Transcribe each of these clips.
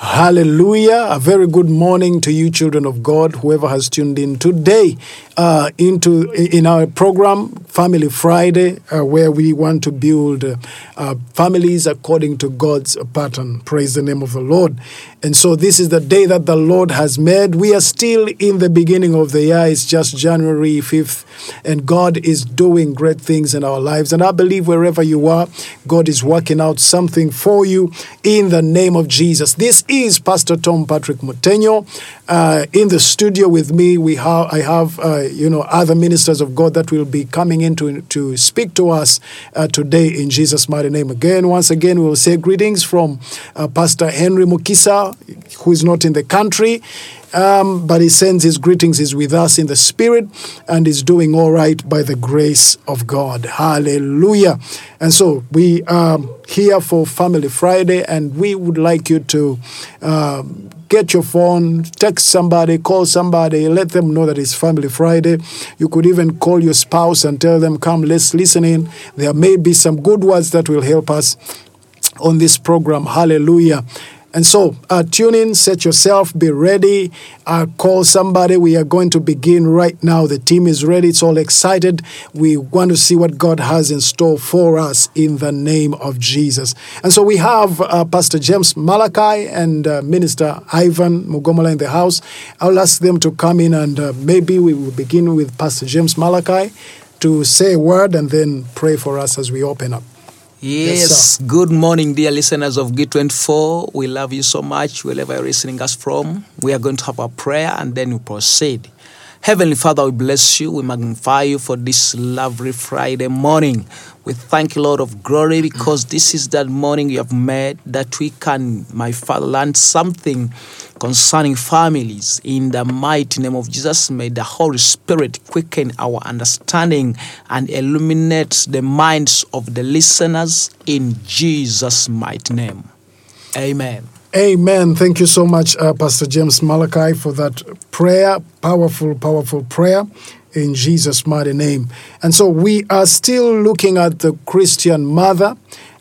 Hallelujah. A very good morning to you, children of God, whoever has tuned in today uh, into in our program, Family Friday, uh, where we want to build uh, families according to God's pattern. Praise the name of the Lord. And so this is the day that the Lord has made. We are still in the beginning of the year. It's just January 5th, and God is doing great things in our lives. And I believe wherever you are, God is working out something for you in the name of Jesus. This is Pastor Tom Patrick Mutenyo. Uh, in the studio with me, we have I have uh, you know other ministers of God that will be coming in to, to speak to us uh, today in Jesus' mighty name. Again, once again, we will say greetings from uh, Pastor Henry Mukisa, who is not in the country. Um, but he sends his greetings. He's with us in the spirit and is doing all right by the grace of God. Hallelujah. And so we are here for Family Friday, and we would like you to. Um, get your phone, text somebody, call somebody, let them know that it's Family Friday. You could even call your spouse and tell them, come, let's listen in. There may be some good words that will help us on this program. Hallelujah. And so, uh, tune in, set yourself, be ready, uh, call somebody. We are going to begin right now. The team is ready, it's all excited. We want to see what God has in store for us in the name of Jesus. And so, we have uh, Pastor James Malachi and uh, Minister Ivan Mugomola in the house. I'll ask them to come in and uh, maybe we will begin with Pastor James Malachi to say a word and then pray for us as we open up. Yes, Yes, good morning, dear listeners of G24. We love you so much wherever you're listening us from. We are going to have a prayer and then we proceed. Heavenly Father, we bless you. We magnify you for this lovely Friday morning. We thank you, Lord of glory, because this is that morning you have made that we can, my Father, learn something concerning families. In the mighty name of Jesus, may the Holy Spirit quicken our understanding and illuminate the minds of the listeners in Jesus' mighty name. Amen. Amen. Thank you so much, uh, Pastor James Malachi, for that prayer. Powerful, powerful prayer in Jesus' mighty name. And so we are still looking at the Christian mother.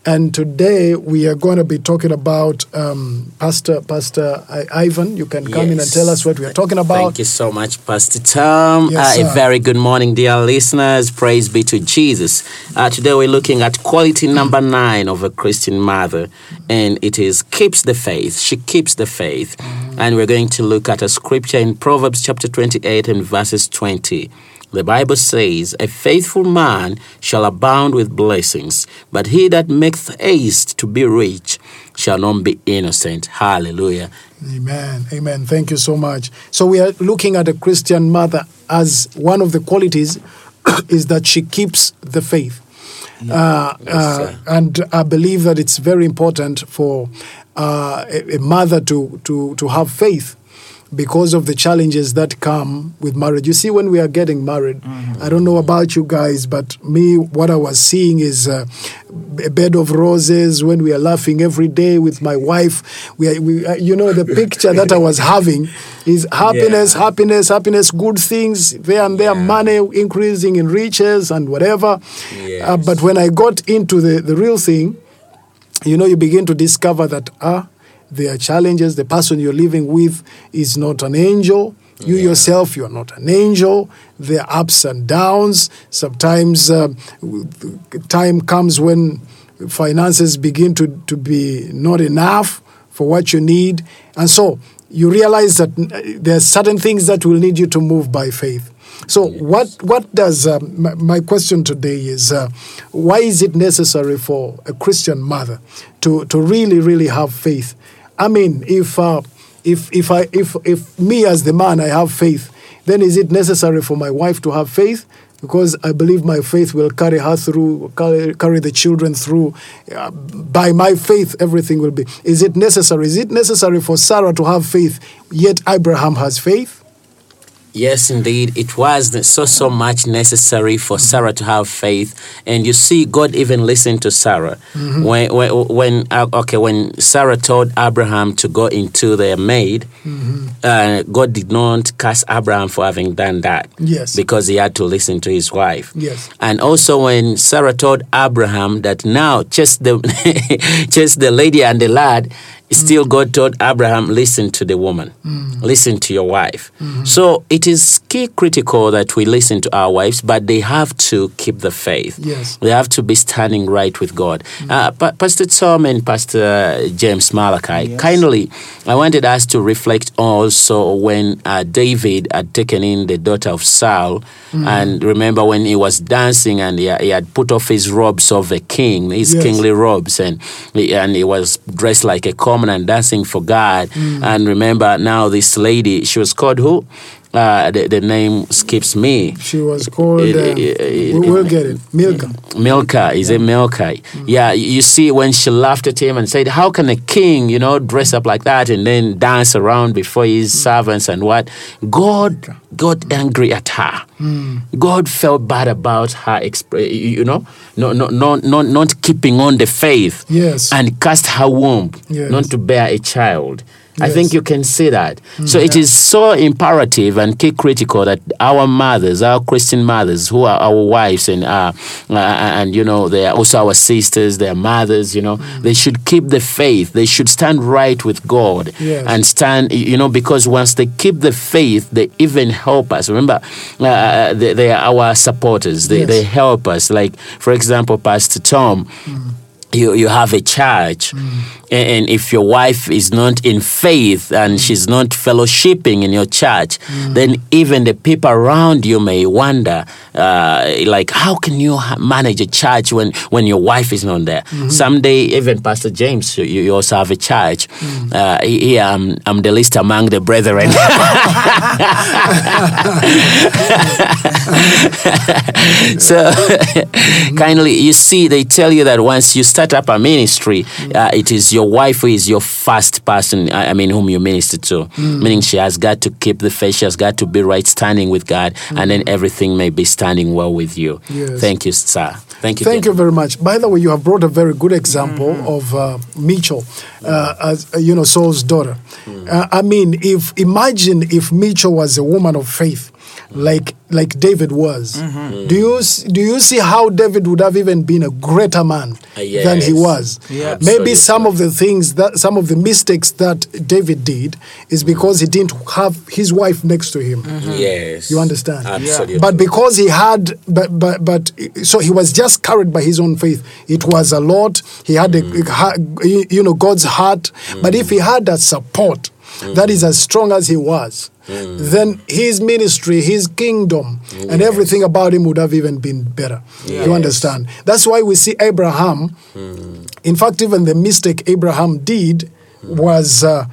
And today we are going to be talking about um, Pastor Pastor I- Ivan. You can come in and tell us what we are talking about. Thank you so much, Pastor Tom. Yes, uh, a very good morning, dear listeners. Praise be to Jesus. Uh, today we're looking at quality number nine of a Christian mother, and it is keeps the faith. She keeps the faith. And we're going to look at a scripture in Proverbs chapter 28 and verses 20. The Bible says, A faithful man shall abound with blessings, but he that maketh haste to be rich shall not be innocent. Hallelujah. Amen. Amen. Thank you so much. So we are looking at a Christian mother as one of the qualities is that she keeps the faith. Uh, uh, and I believe that it's very important for uh, a, a mother to, to, to have faith because of the challenges that come with marriage. You see, when we are getting married, I don't know about you guys, but me, what I was seeing is uh, a bed of roses when we are laughing every day with my wife. We, are, we uh, you know, the picture that I was having is happiness, Yeah. happiness, happiness, good things there and there, Yeah. money increasing in riches and whatever. Uh, but when I got into the, the real thing, you know, you begin to discover that ah, there are challenges. The person you're living with is not an angel. You Yeah. yourself, you are not an angel. There are ups and downs. Sometimes uh, time comes when finances begin to, to be not enough for what you need. And so you realize that uh, there are certain things that will need you to move by faith. So what what does uh, my, my question today is uh, why is it necessary for a Christian mother to to really really have faith? I mean, if uh, if if I if if me as the man I have faith, then is it necessary for my wife to have faith? Because I believe my faith will carry her through, carry, carry the children through. Uh, by my faith, everything will be. Is it necessary? Is it necessary for Sarah to have faith, yet Abraham has faith? Yes, indeed. It was so, so much necessary for Sarah to have faith. And you see, God even listened to Sarah. When, when, when, uh, okay, when Sarah told Abraham to go into their maid, uh, God did not curse Abraham for having done that. Yes. Because he had to listen to his wife. Yes. And also when Sarah told Abraham that now chase the, chase the lady and the lad, Still, God told Abraham, listen to the woman, listen to your wife. So it is key critical that we listen to our wives, but they have to keep the faith. Yes. They have to be standing right with God. Uh, Pa- Pastor Tom and Pastor James Malachi, kindly, I wanted us to reflect also when uh, David had taken in the daughter of Saul, and remember when he was dancing and he, he had put off his robes of a king, his Yes. kingly robes, and he, and he was dressed like a common and dancing for God. Mm. And remember now this lady, she was called who? Uh, the, the name skips me. She was called. It- Uh, it- it- we will get it. Milka. Milka, is it Milka? Yeah, you see when she laughed at him and said, How can a king, you know, dress up like that and then dance around before his servants and what? God got angry at her. God felt bad about her, exp- you know, no, no, no, not, not keeping on the faith Yes. and cast her womb, Yes. not to bear a child. I think you can see that. So it is so imperative and key critical that our mothers, our Christian mothers, who are our wives and uh, uh, and you know they are also our sisters, their mothers, you know, they should keep the faith. They should stand right with God Yes. and stand, you know, because once they keep the faith, they even help us. Remember, uh, they, they are our supporters. They Yes. they help us. Like for example, Pastor Tom you, you have a church and, and if your wife is not in faith and she's not fellowshipping in your church then even the people around you may wonder uh, like how can you manage a church when, when your wife is not there? Someday even pastor james you, you also have a church. Uh, I'm, I'm the least among the brethren. So kindly you see they tell you that once you start up a ministry. Uh, it is your wife who is your first person i I mean whom you minister to. Meaning she has got to keep the faith. She has got to be right standing with god and then everything may be standing well with you. Yes. thank you sir. Thank you Thank you very much. By the way, you have brought a very good example of uh, Mitchell, uh, as uh, you know, Saul's daughter. Uh, I mean, if imagine if Mitchell was a woman of faith, like like David was. Mm-hmm. Do you do you see how David would have even been a greater man Uh, than he was? Yeah. Maybe some of the things that some of the mistakes that David did is mm-hmm. because he didn't have his wife next to him. Mm-hmm. yes You understand? absolutely But because he had, but, but, but, so he was just carried by his own faith. It was a lot. He had, a, mm. ha- you know, God's heart. But mm. if he had that support that is as strong as he was, then his ministry, his kingdom, and everything about him would have even been better. You understand? That's why we see Abraham. In fact, even the mistake Abraham did was. Uh,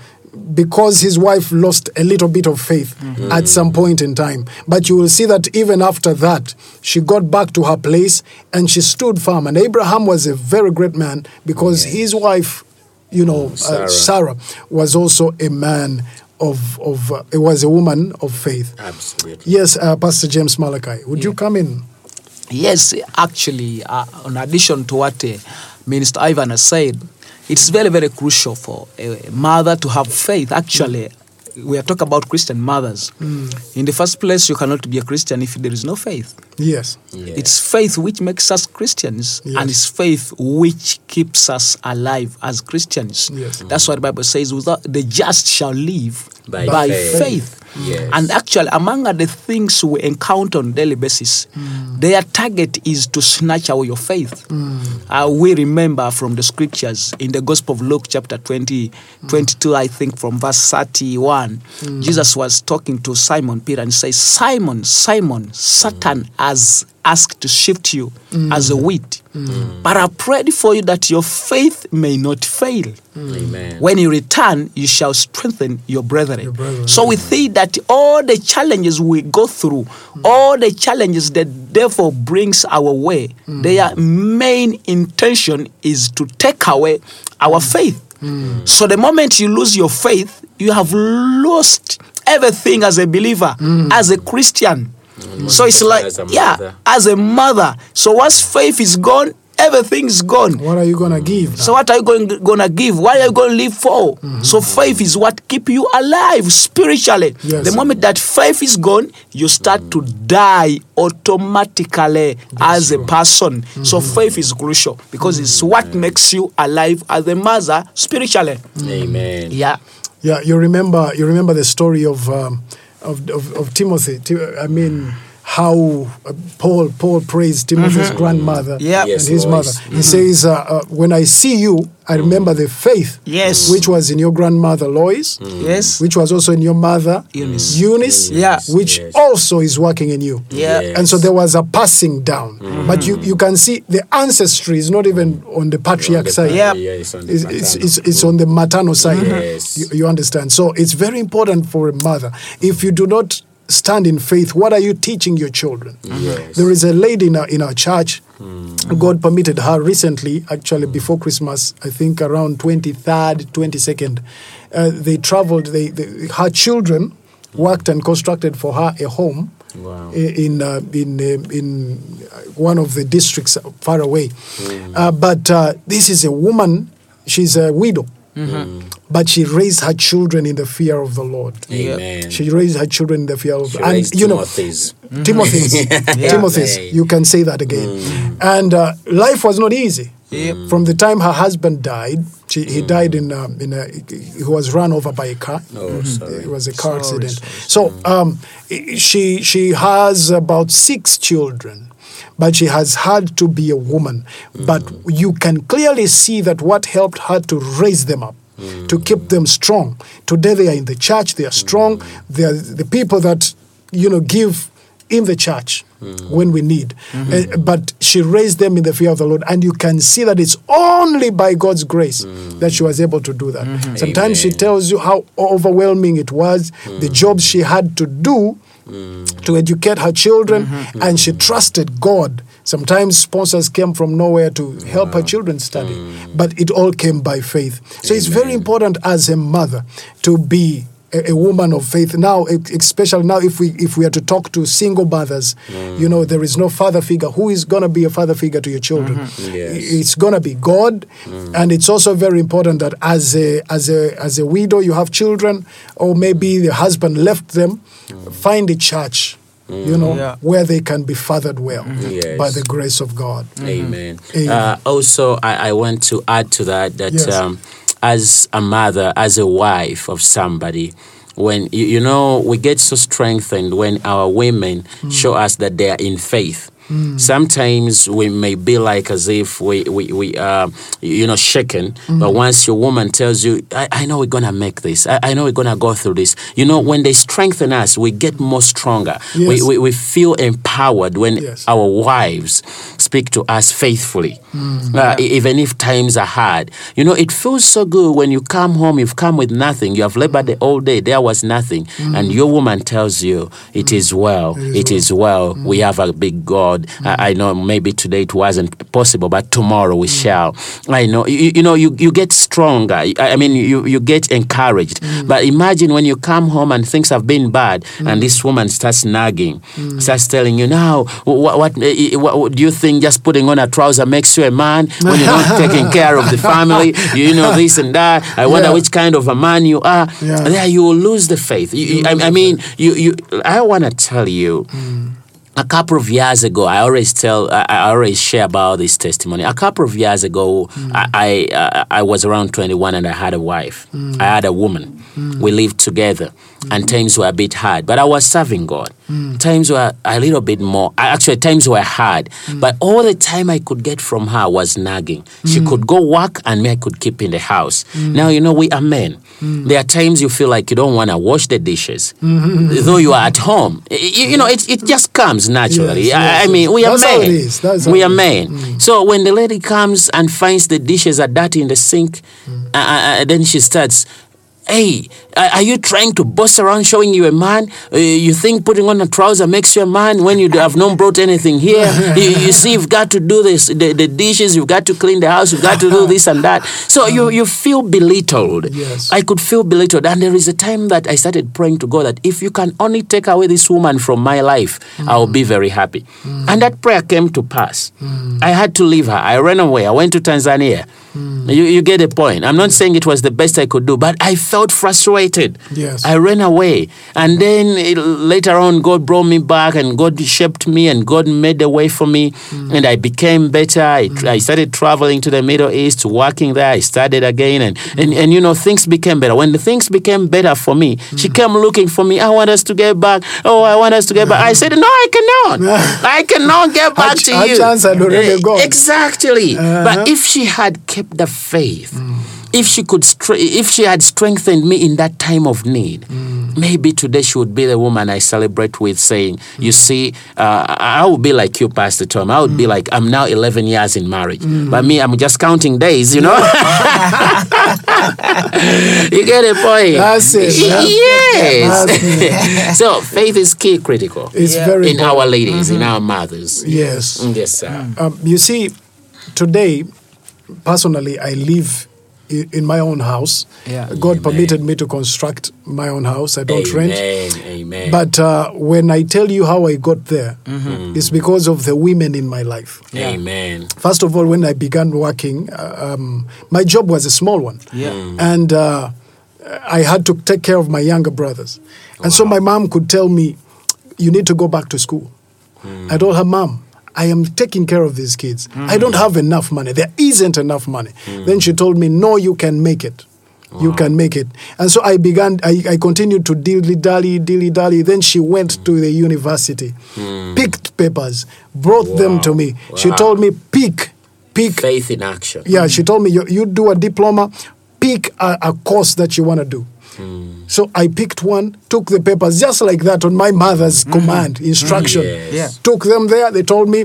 because his wife lost a little bit of faith at some point in time. But you will see that even after that, she got back to her place and she stood firm. And Abraham was a very great man because his wife, you know, Sarah. Uh, Sarah, was also a man of, of uh, it was a woman of faith. absolutely Yes, uh, Pastor James Malachi, would you come in? Yes, actually, uh, in addition to what uh, Minister Ivan has said, it's very, very crucial for a mother to have faith. Actually, we are talking about Christian mothers. Hmm. In the first place, you cannot be a Christian if there is no faith. Yes. Yeah. It's faith which makes us Christians, Yes. and it's faith which keeps us alive as Christians. Yes. That's what the Bible says: "Without the just shall live By by, faith." faith." Yes. And actually, among the things we encounter on daily basis, mm. their target is to snatch away your faith. Mm. Uh, we remember from the scriptures in the Gospel of Luke, chapter 20, mm. 22, I think, from verse 31, Jesus was talking to Simon Peter and says, Simon, Simon, Satan has asked to shift you as a wheat. But I prayed for you that your faith may not fail. amen When you return, you shall strengthen your brethren. Your brethren. So we see that all the challenges we go through, all the challenges that devil brings our way, their main intention is to take away our faith. So the moment you lose your faith, you have lost everything as a believer, as a Christian. So it's like, As yeah, as a mother. So once faith is gone, everything's gone. What are you gonna give? now? So what are you going gonna give? What are you going to live for? Mm-hmm. So faith is what keep you alive spiritually. Yes. The moment that faith is gone, you start to die automatically as a person. So mm-hmm. faith is crucial because it's mm-hmm. what makes you alive as a mother spiritually. Amen. Yeah. Yeah, you remember you remember the story of um, of, of, of Timothy. I mean, how uh, Paul Paul praised Timothy's mm-hmm. grandmother mm-hmm. Yeah. and Yes, his voice. mother. He mm-hmm. says, uh, uh, "When I see you, I mm. remember the faith Yes. which was in your grandmother Lois, mm. Yes. which was also in your mother Eunice. Eunice, Yeah. which Yes. also is working in you." Yeah. Yes. And so there was a passing down, but you, you can see the ancestry is not even on the patriarch side. Yeah. yeah, it's on the It's, maternal. it's, it's, it's on the maternal side. Yes. You, you understand? So it's very important for a mother. If you do not stand in faith, what are you teaching your children? Yes. There is a lady in our, in our church. God permitted her recently, actually before Christmas, I think around 23rd, 22nd, uh, they traveled, they, they, her children worked and constructed for her a home Wow. in uh, in uh, in one of the districts far away. Uh, but uh, this is a woman; she's a widow, but she raised her children in the fear of the Lord. Amen. She raised her children in the fear of She and raised you know Timothy's. Timothy's Timothy's. You can say that again. And uh, life was not easy. Yep. From the time her husband died, she, he died in uh, in a he was run over by a car. Oh, sorry. It was a car Sorry, accident. So um, she she has about six children, but she has had to be a woman. But mm. you can clearly see that what helped her to raise them up. To mm. keep them strong. Today they are in the church. They are mm. strong. They are the people that you know give in the church when we need. Uh, but she raised them in the fear of the Lord, and you can see that it's only by God's grace that she was able to do that. Mm-hmm. Sometimes she tells you how overwhelming it was, the jobs she had to do Mm. to educate her children, mm-hmm. and she trusted God. Sometimes sponsors came from nowhere to help her ah. children study, mm. but it all came by faith. So it's very important as a mother to be a, a woman of faith. Now, especially now, if we if we are to talk to single mothers, mm. you know, there is no father figure. Who is going to be a father figure to your children? Mm-hmm. Yes. It's going to be God, mm. and it's also very important that as a as a as a widow, you have children, or maybe the husband left them. Mm. Find a church. You know Yeah. where they can be fathered well mm-hmm. Yes. by the grace of God. Amen. Amen. Uh, also, I, I want to add to that that Yes. um, as a mother, as a wife of somebody, when you, you know we get so strengthened when our women mm. show us that they are in faith. Sometimes we may be like as if we we, we uh, you know shaken, but once your woman tells you, I, I know we're gonna make this. I, I know we're gonna go through this. You know, when they strengthen us, we get more stronger. Yes. We, we we feel empowered when Yes. our wives speak to us faithfully, Mm. Uh, even if times are hard. You know, it feels so good when you come home, you've come with nothing, you have labored the whole day, there was nothing, and your woman tells you, It is well, Mm. It is it is well, we have a big God. I, I know maybe today it wasn't possible, but tomorrow we shall. I know, you, you know, you, you get stronger. I, I mean, you, you get encouraged. But imagine when you come home and things have been bad, and this woman starts nagging, starts telling you, now, what, what, eh, eh, what, do you think just putting on a trouser makes you a man when you're not taking care of the family? You know, this and that. I wonder Yeah. which kind of a man you are. Yeah. There you will lose the faith. You- you- I, I mean, you, you, I want to tell you, a couple of years ago, I always tell, I, I always share about this testimony. A couple of years ago, I mm. I, uh, I was around 21 and I had a wife. Mm. I had a woman. Mm. We lived together, and times were a bit hard, but I was serving God. Times were a little bit more. Actually, times were hard, but all the time I could get from her was nagging. She could go work, and me I could keep in the house. Now you know we are men. There are times you feel like you don't want to wash the dishes, though you are at home. You, you know, it, it just comes naturally. Yes, I, yes, I mean, we are men. it is. That's how we are men. So when the lady comes and finds the dishes are dirty in the sink, uh, uh, uh, then she starts. Hey, are you trying to boss around showing you a man? Uh, you think putting on a trouser makes you a man when you have not brought anything here? you, you see, you've got to do this, the, the dishes, you've got to clean the house, you've got to do this and that. So you, you feel belittled. Yes. I could feel belittled. And there is a time that I started praying to God that if you can only take away this woman from my life, mm. I'll be very happy. Mm. And that prayer came to pass. Mm. I had to leave her. I ran away. I went to Tanzania. You, you get a point. I'm not saying it was the best I could do, but I felt frustrated. Yes. I ran away. And then it- later on, God brought me back and God shaped me and God made a way for me. And I became better. I, tr- I started traveling to the Middle East, working there. I started again. And, and, and, you know, things became better. When the things became better for me, she came looking for me. I want us to get back. Oh, I want us to get back. I said, No, I cannot. I cannot get back to you. chance had already Eh, gone. Exactly. Uh-huh. But if she had kept the faith, if she could, stre- if she had strengthened me in that time of need, maybe today she would be the woman I celebrate with, saying, "You see, uh, I I would be like you, Pastor Tom. I would be like, I'm now 11 years in marriage, but me, I'm just counting days, you know." you get a point. That's it. That's- yes. so faith is key, critical It's Yeah. very in our ladies, in our mothers. Yes. Yes, sir. Um, you see, today, personally, I live in my own house. Yeah. God permitted me to construct my own house. I don't rent. Amen. Amen. But uh, when I tell you how I got there, it's because of the women in my life. Yeah. Amen. First of all, when I began working, uh, um, my job was a small one. Yeah. And uh, I had to take care of my younger brothers. And so my mom could tell me, You need to go back to school. I told her, Mom, I am taking care of these kids. I don't have enough money. There isn't enough money. Then she told me, No, you can make it. You can make it. And so I began, I, I continued to dilly dally, dilly dally. Then she went to the university, hmm. picked papers, brought them to Wow. me. She told me, Pick, pick Faith in action. yeah, she told me you, you do a diploma, pick a, a course that you want to do. Hmm. So I picked one, took the papers just like that on my mother's hmm. command, hmm. instruction. Yes. Yeah. Took them there. They told me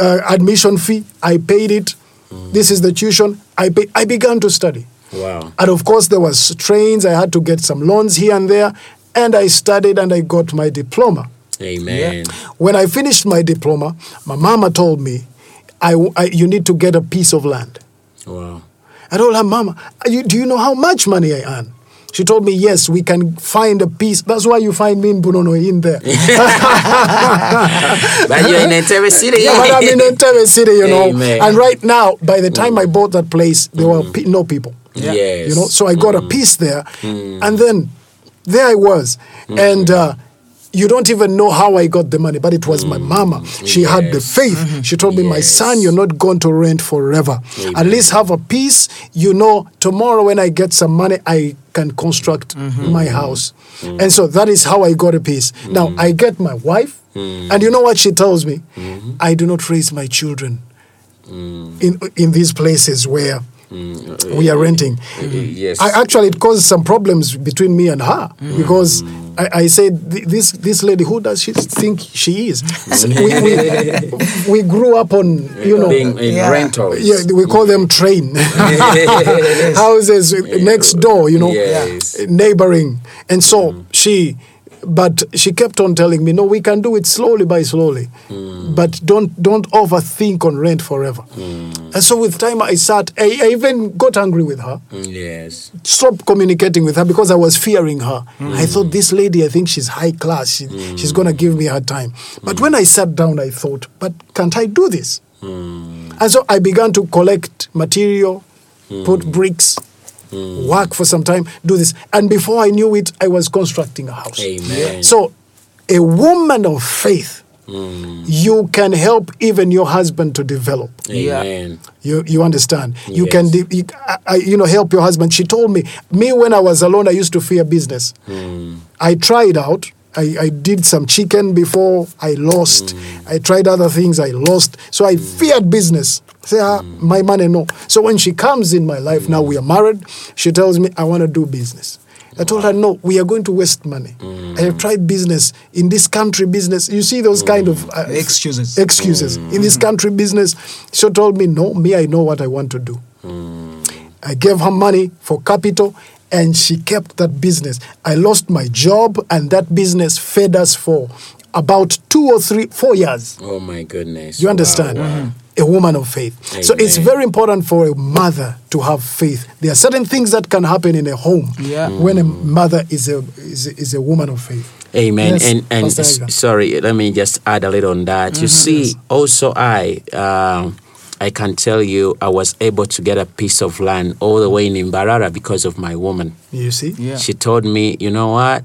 uh, admission fee. I paid it. This is the tuition. I pay, I began to study. Wow. And of course, there was trains. I had to get some loans here and there. And I studied and I got my diploma. Amen. When I finished my diploma, my mama told me, I, I, you need to get a piece of land. Wow. I told her, Mama, you, do you know how much money I earn? She told me, Yes, we can find a piece. That's why you find me in Bunono in there. But you're in Entebbe City. yeah, but I'm in Entebbe City, you know. Amen. And right now, by the time mm. I bought that place, there were mm. pe- no people. Yes. You know, so I got a mm. piece there, and then there I was, and. Uh, you don't even know how I got the money, but it was my mama. She had the Yes. faith. Mm-hmm. She told me, My son, you're not going to rent forever. At least have a piece. You know, tomorrow when I get some money, I can construct my house. And so that is how I got a piece. Now, I get my wife, and you know what she tells me? I do not raise my children in, in these places where Mm, we are renting. Mm-hmm. Yes. I, actually, it caused some problems between me and her mm. because I, I said, "This this lady, who does she think she is?" So we, we, we grew up on, you know, Being in Yeah. rentals. yeah, we call them train houses next door, you know, Yes. neighboring, and so mm. she. But she kept on telling me, "No, we can do it slowly by slowly, hmm. but don't don't overthink on rent forever." Hmm. And so, with time, I sat. I, I even got angry with her hmm. Yes. stopped communicating with her because I was fearing her. I thought this lady, I think she's high class. She, She's gonna give me her time. But when I sat down, I thought, but can't I do this? And so I began to collect material, put bricks, work for some time, do this. And before I knew it, I was constructing a house. Amen. So, a woman of faith, you can help even your husband to develop. Yeah. Amen. You you understand? You can de- you, I, I- you know help your husband. She told me me when I was alone I used to fear business. Hmm. I tried out. I, I did some chicken before I lost. Hmm. I tried other things I lost. So I feared business. Say ah, my money no. So when she comes in my life now we are married. She tells me I want to do business. I told her no. We are going to waste money. I have tried business in this country. Business. You see those kind of uh, Excuses. excuses in this country business. She told me, no, me, I know what I want to do. I gave her money for capital, and she kept that business. I lost my job, and that business fed us for about two or three, four years. Oh my goodness. You understand? Wow, wow. A woman of faith. So it's very important for a mother to have faith. There are certain things that can happen in a home Yeah. when a mother is a is, a- is a woman of faith. Amen. Yes, and and s- sorry, let me just add a little on that. You see, also I um, I can tell you I was able to get a piece of land all the way in Mbarara because of my woman. You see? Yeah. She told me, you know what?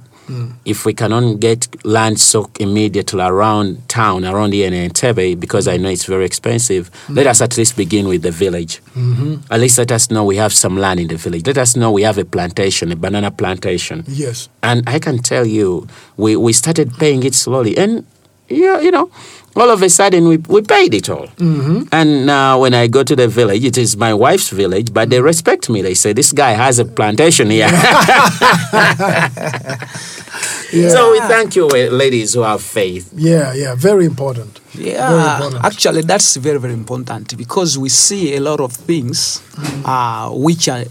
If we cannot get land so immediately around town, around here in Entebbe, because I know it's very expensive, let us at least begin with the village. Mm-hmm. At least let us know we have some land in the village. Let us know we have a plantation, a banana plantation. Yes. And I can tell you, we, we started paying it slowly. And, yeah, you know, all of a sudden we, we paid it all. And now when I go to the village, it is my wife's village, but they respect me. They say, this guy has a plantation here. Yeah. So we thank you, uh, ladies who have faith. Yeah, yeah, very important. Very Yeah, important. actually, that's very, very important because we see a lot of things uh, which are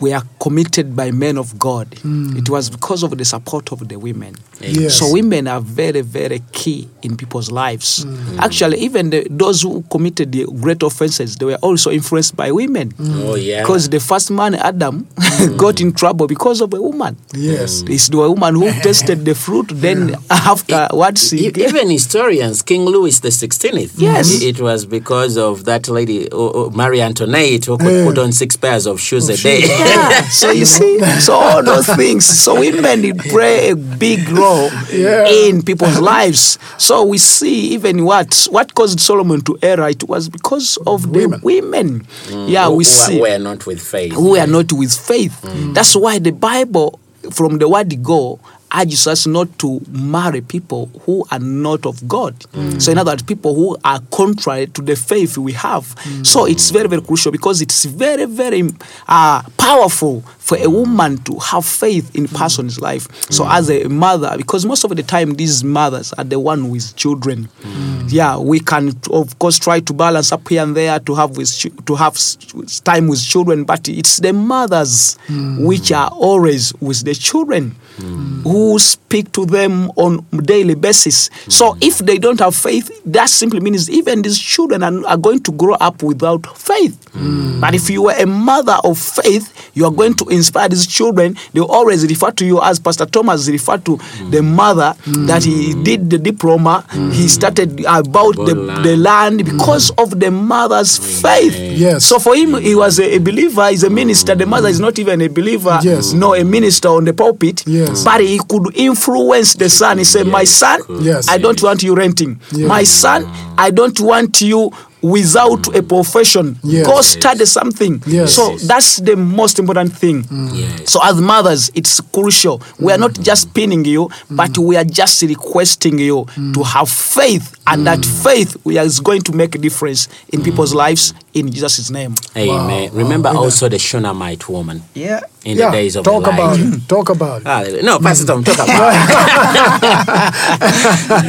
were committed by men of God. Mm. It was because of the support of the women. Yes. So women are very, very key in people's lives. Mm. Mm. Actually, even the, those who committed the great offenses, they were also influenced by women. Oh, yeah. Because the first man, Adam, got in trouble because of a woman. Yes. It's the woman who tasted the fruit, then afterwards E- he even historians, King Louis the Sixteenth. Yes. it was because of that lady, oh, oh, Marie Antoinette, who could Yeah. put on six pairs of shoes a shoes. Day. Yeah. so you see, so all those things. So women they play a big role Yeah. in people's lives. So we see even what what caused Solomon to err. It was because of the Women. women. Mm. Yeah, who, we who see who are not with faith. who are mm. not with faith. Mm. That's why the Bible, from the word go, urges us not to marry people who are not of God. So, in other words, people who are contrary to the faith we have. So, it's very, very crucial because it's very, very uh, powerful for a woman to have faith in person's life. So, as a mother, because most of the time these mothers are the one with children. Yeah, we can of course try to balance up here and there to have with to have time with children, but it's the mothers which are always with the children who speak to them on daily basis. So if they don't have faith, that simply means even these children are, are going to grow up without faith. Hmm. But if you are a mother of faith, you are going to inspire these children. They always refer to you as Pastor Thomas referred to hmm. the mother hmm. that he did the diploma. He started about the, the land because of the mother's faith. Yes. So for him, he was a, a believer. He's a minister. The mother is not even a believer. Yes. No, a minister on the pulpit. Yes. But he could influence the son. He said, "My son, Yes. I don't want you renting. My son, I don't want you." Without a profession, Yes. go study something. Yes. So that's the most important thing. Mm. Yes. So as mothers, it's crucial. We are not mm. just pinning you, but mm. we are just requesting you to have faith, and that faith we are, is going to make a difference in people's lives in Jesus' name. Amen. Wow. Remember Wow. also the Shunammite woman Yeah. in yeah. the days of talk about it. Talk about it. Hallelujah. No, Pastor Tom, talk about it.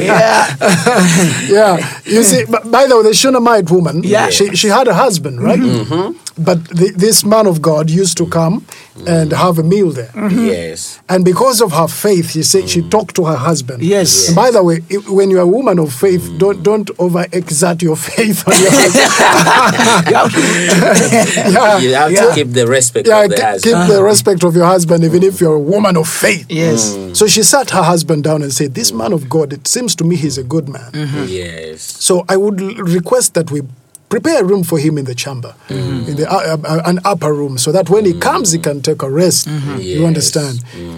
Yeah. yeah. You see, by the way, the Shunammite woman, Yeah. she, she had a husband, right? Mm-hmm. Mm-hmm. But the, this man of God used to come and have a meal there. Mm-hmm. Yes. And because of her faith, she said she mm. talked to her husband. Yes. And by the way, i- when you're a woman of faith, mm. don't don't overexert your faith on your husband. yeah. You have Yeah. to keep the respect Yeah, of the ke- husband. keep the respect of your husband, even if you're a woman of faith. Yes. Mm. So she sat her husband down and said, "This man of God, it seems to me he's a good man. Mm-hmm. Yes. So I would l- request that we prepare a room for him in the chamber, in the uh, uh, an upper room, so that when he comes, he can take a rest. You Yes. understand?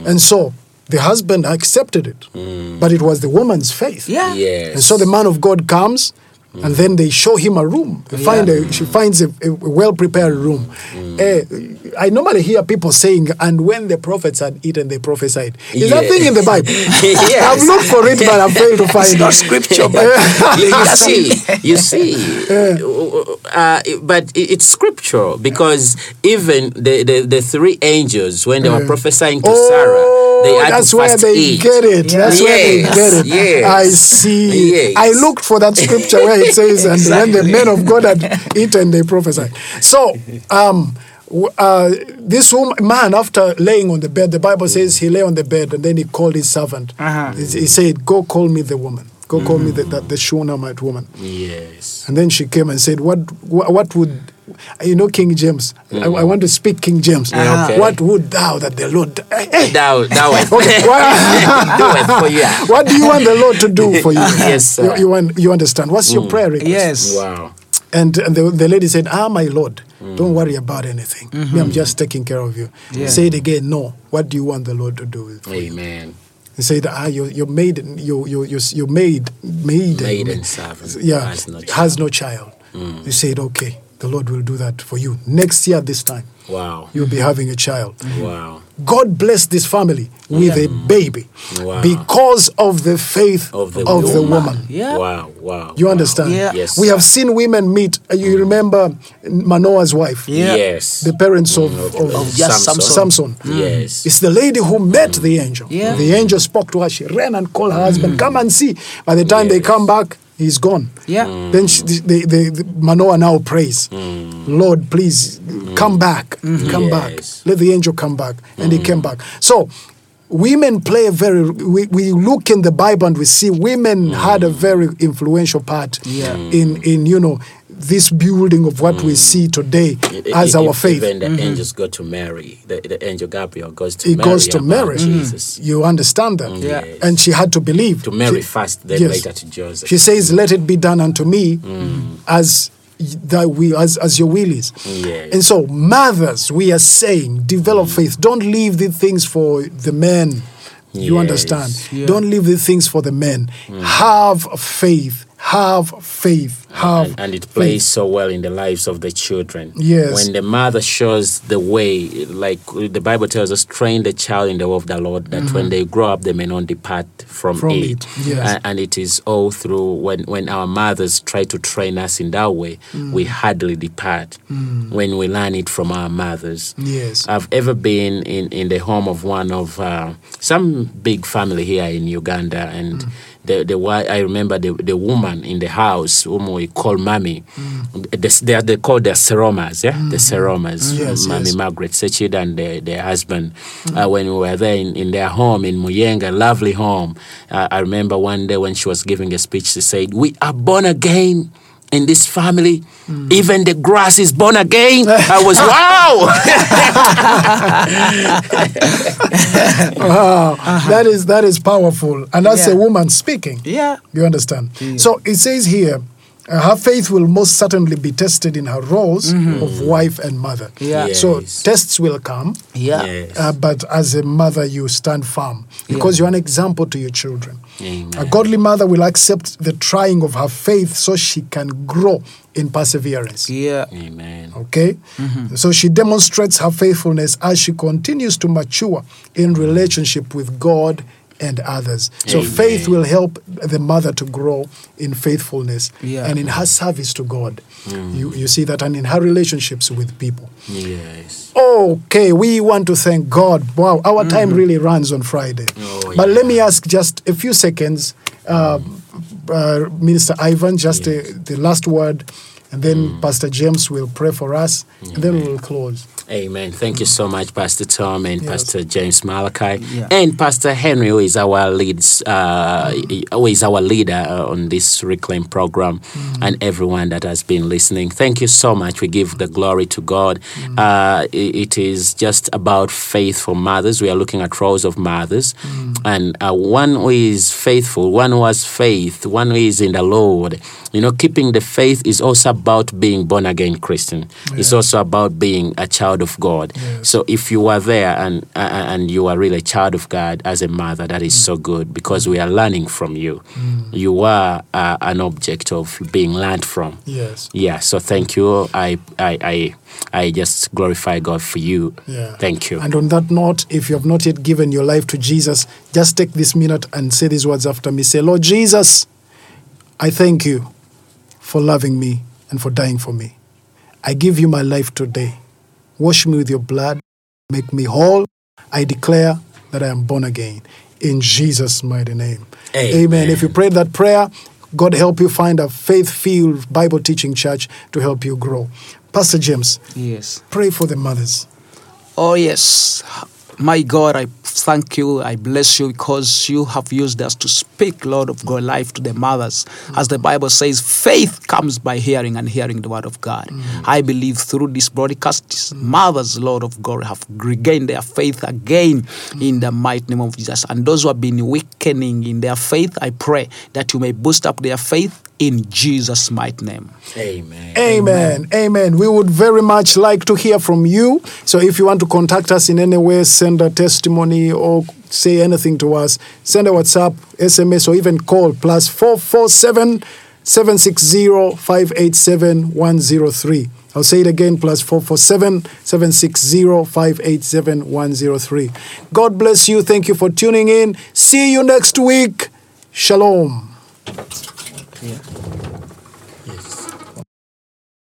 And so the husband accepted it, but it was the woman's faith. Yeah. Yes. And so the man of God comes, and then they show him a room. They find a, she finds a, a well prepared room. Eh, I normally hear people saying, "And when the prophets had eaten, they prophesied." Is that thing in the Bible? Yes. I've looked for it, but I've failed to find It's it. not scripture, but you, you see, you see, uh, but it's scriptural because even the, the, the three angels, when they were prophesying to Sarah, they had that's to where they eat. get it. That's where they get it. yes. I see. Yes. I looked for that scripture where it says, "And when the men of God had eaten, they prophesied." So, um, uh, this woman, man, after laying on the bed, the Bible says he lay on the bed and then he called his servant. Uh-huh. He, he said, "Go call me the woman. Go call me the, the, the Shunammite woman." Yes. And then she came and said, "What? What, what would you know, King James? I, I mm. want to speak King James. Yeah, okay. What would thou that the Lord? Eh, hey, hey. That, that. Okay, what, Do for you. Ah. what do you want the Lord to do for you? Yes, sir. You, you, want, you understand? What's your mm. prayer request? Yes. Wow. And, and the, the lady said, Ah, my Lord, mm. don't worry about anything. Me, I'm mm-hmm. just taking care of you. Yeah. Say it again. No. What do you want the Lord to do? for you? Amen. He said, Ah, your, your maiden, your, your, your, your maid, maiden, Maiden servant yeah, has no has no child. You said, Okay, the Lord will do that for you. Next year, this time, Wow. you'll be having a child. Wow. God bless this family with a baby Wow. because of the faith Of of the the, woman. woman. Yeah. Wow. Wow. You wow. understand? Yeah. Yes. We have seen women meet. uh, You remember Manoah's wife, Yeah. Yes. the parents of, Of- of, Of just Samson. Mm. Yes. It's the lady who met mm. the angel. Yeah. The angel spoke to her. She ran and called her husband, mm. Come and see. By the time they come back, he's gone. Yeah. Mm. Then she, the, the, the Manoah now prays, mm. Lord, please mm. come back, mm-hmm. come back. Let the angel come back, and he came back. So. Women play a very. We, we look in the Bible and we see women had a very influential part Yeah. in in you know this building of what we mm. see today E- as e- our faith. Even the mm-hmm. angels go to Mary. The, the angel Gabriel goes to He Mary. goes to about Mary. Mm. Jesus. You understand that? Mm, yeah. And she had to believe. To Mary She- first, then yes. later to Joseph. She says, "Let it be done unto me, as y- thy will, as as your will is." Yes. And so, mothers, we are saying, develop faith. Don't leave the things for the men. You Yes. understand? Yeah. Don't leave the things for the men. Have faith. Have faith. Have and, and it faith. plays so well in the lives of the children. Yes. When the mother shows the way, like the Bible tells us, train the child in the way of the Lord, that when they grow up, they may not depart from, Mm-hmm. From it. it, yes. A- And, it is all through when, when our mothers try to train us in that way, Mm. we hardly depart when we learn it from our mothers. Yes. I've ever been in, in the home of one of uh, some big family here in Uganda, and Mm. The the I remember the the woman in the house whom we call mommy. Mm. The, they are they called the Seromas, yeah, the Seromas, Yes, mommy yes. Margaret Sechid and the, their husband. Uh, when we were there in, in their home in Muyenga, lovely home. Uh, I remember one day when she was giving a speech, she said, "We are born again." In this family, mm. even the grass is born again. I was wow. Wow, ah, uh-huh. that is that is powerful, and that's Yeah. a woman speaking. Yeah. You understand? So it says here, Uh, her faith will most certainly be tested in her roles mm-hmm. of wife and mother. Yeah. So tests will come, Yeah. Yes. uh, but as a mother, you stand firm because you're an example to your children. Amen. A godly mother will accept the trying of her faith so she can grow in perseverance. Yeah. Amen. Okay? Mm-hmm. So she demonstrates her faithfulness as she continues to mature in relationship with God and others. So faith will help the mother to grow in faithfulness Yeah. and in her service to God. You, you see that, and in her relationships with people. Yes. Okay, we want to thank God. Wow, our time really runs on Friday. Oh, but let me ask just a few seconds, uh, uh, Minister Ivan, just uh, the last word, and then Pastor James will pray for us, and then we will close. Amen. Thank you so much, Pastor Tom and Yes. Pastor James Malachi, Yeah. and Pastor Henry, who is our leads, uh, who is our leader uh, on this Reclaim program, and everyone that has been listening. Thank you so much. We give the glory to God. Uh, it is just about faith for mothers. We are looking at roles of mothers, and uh, one who is faithful, one who has faith, one who is in the Lord. You know, keeping the faith is also about being born again Christian. It's also about being a child of God. So if you are there and uh, and you are really a child of God as a mother, that is so good because we are learning from you. You are uh, an object of being learned from. Yes. Yeah. So thank you. I I I, I just glorify God for you. Yeah. Thank you. And on that note, if you have not yet given your life to Jesus, just take this minute and say these words after me. Say, Lord Jesus, I thank you for loving me and for dying for me. I give you my life today. Wash me with your blood, make me whole. I declare that I am born again. In Jesus' mighty name. Amen. If you prayed that prayer, God help you find a faith filled Bible teaching church to help you grow. Pastor James, Yes. pray for the mothers. Oh, yes. My God, I thank you. I bless you because you have used us to speak, Lord of God, life to the mothers. As the Bible says, faith comes by hearing and hearing the word of God. I believe through this broadcast, mothers, Lord of God, have regained their faith again in the mighty name of Jesus. And those who have been weakening in their faith, I pray that you may boost up their faith in Jesus' mighty name. Amen. Amen. Amen. We would very much like to hear from you. So if you want to contact us in any way, send a testimony or say anything to us, send a WhatsApp, SMS, or even call plus 447 760 587 103. I'll say it again plus 447 760 587 103. God bless you. Thank you for tuning in. See you next week. Shalom. Yeah.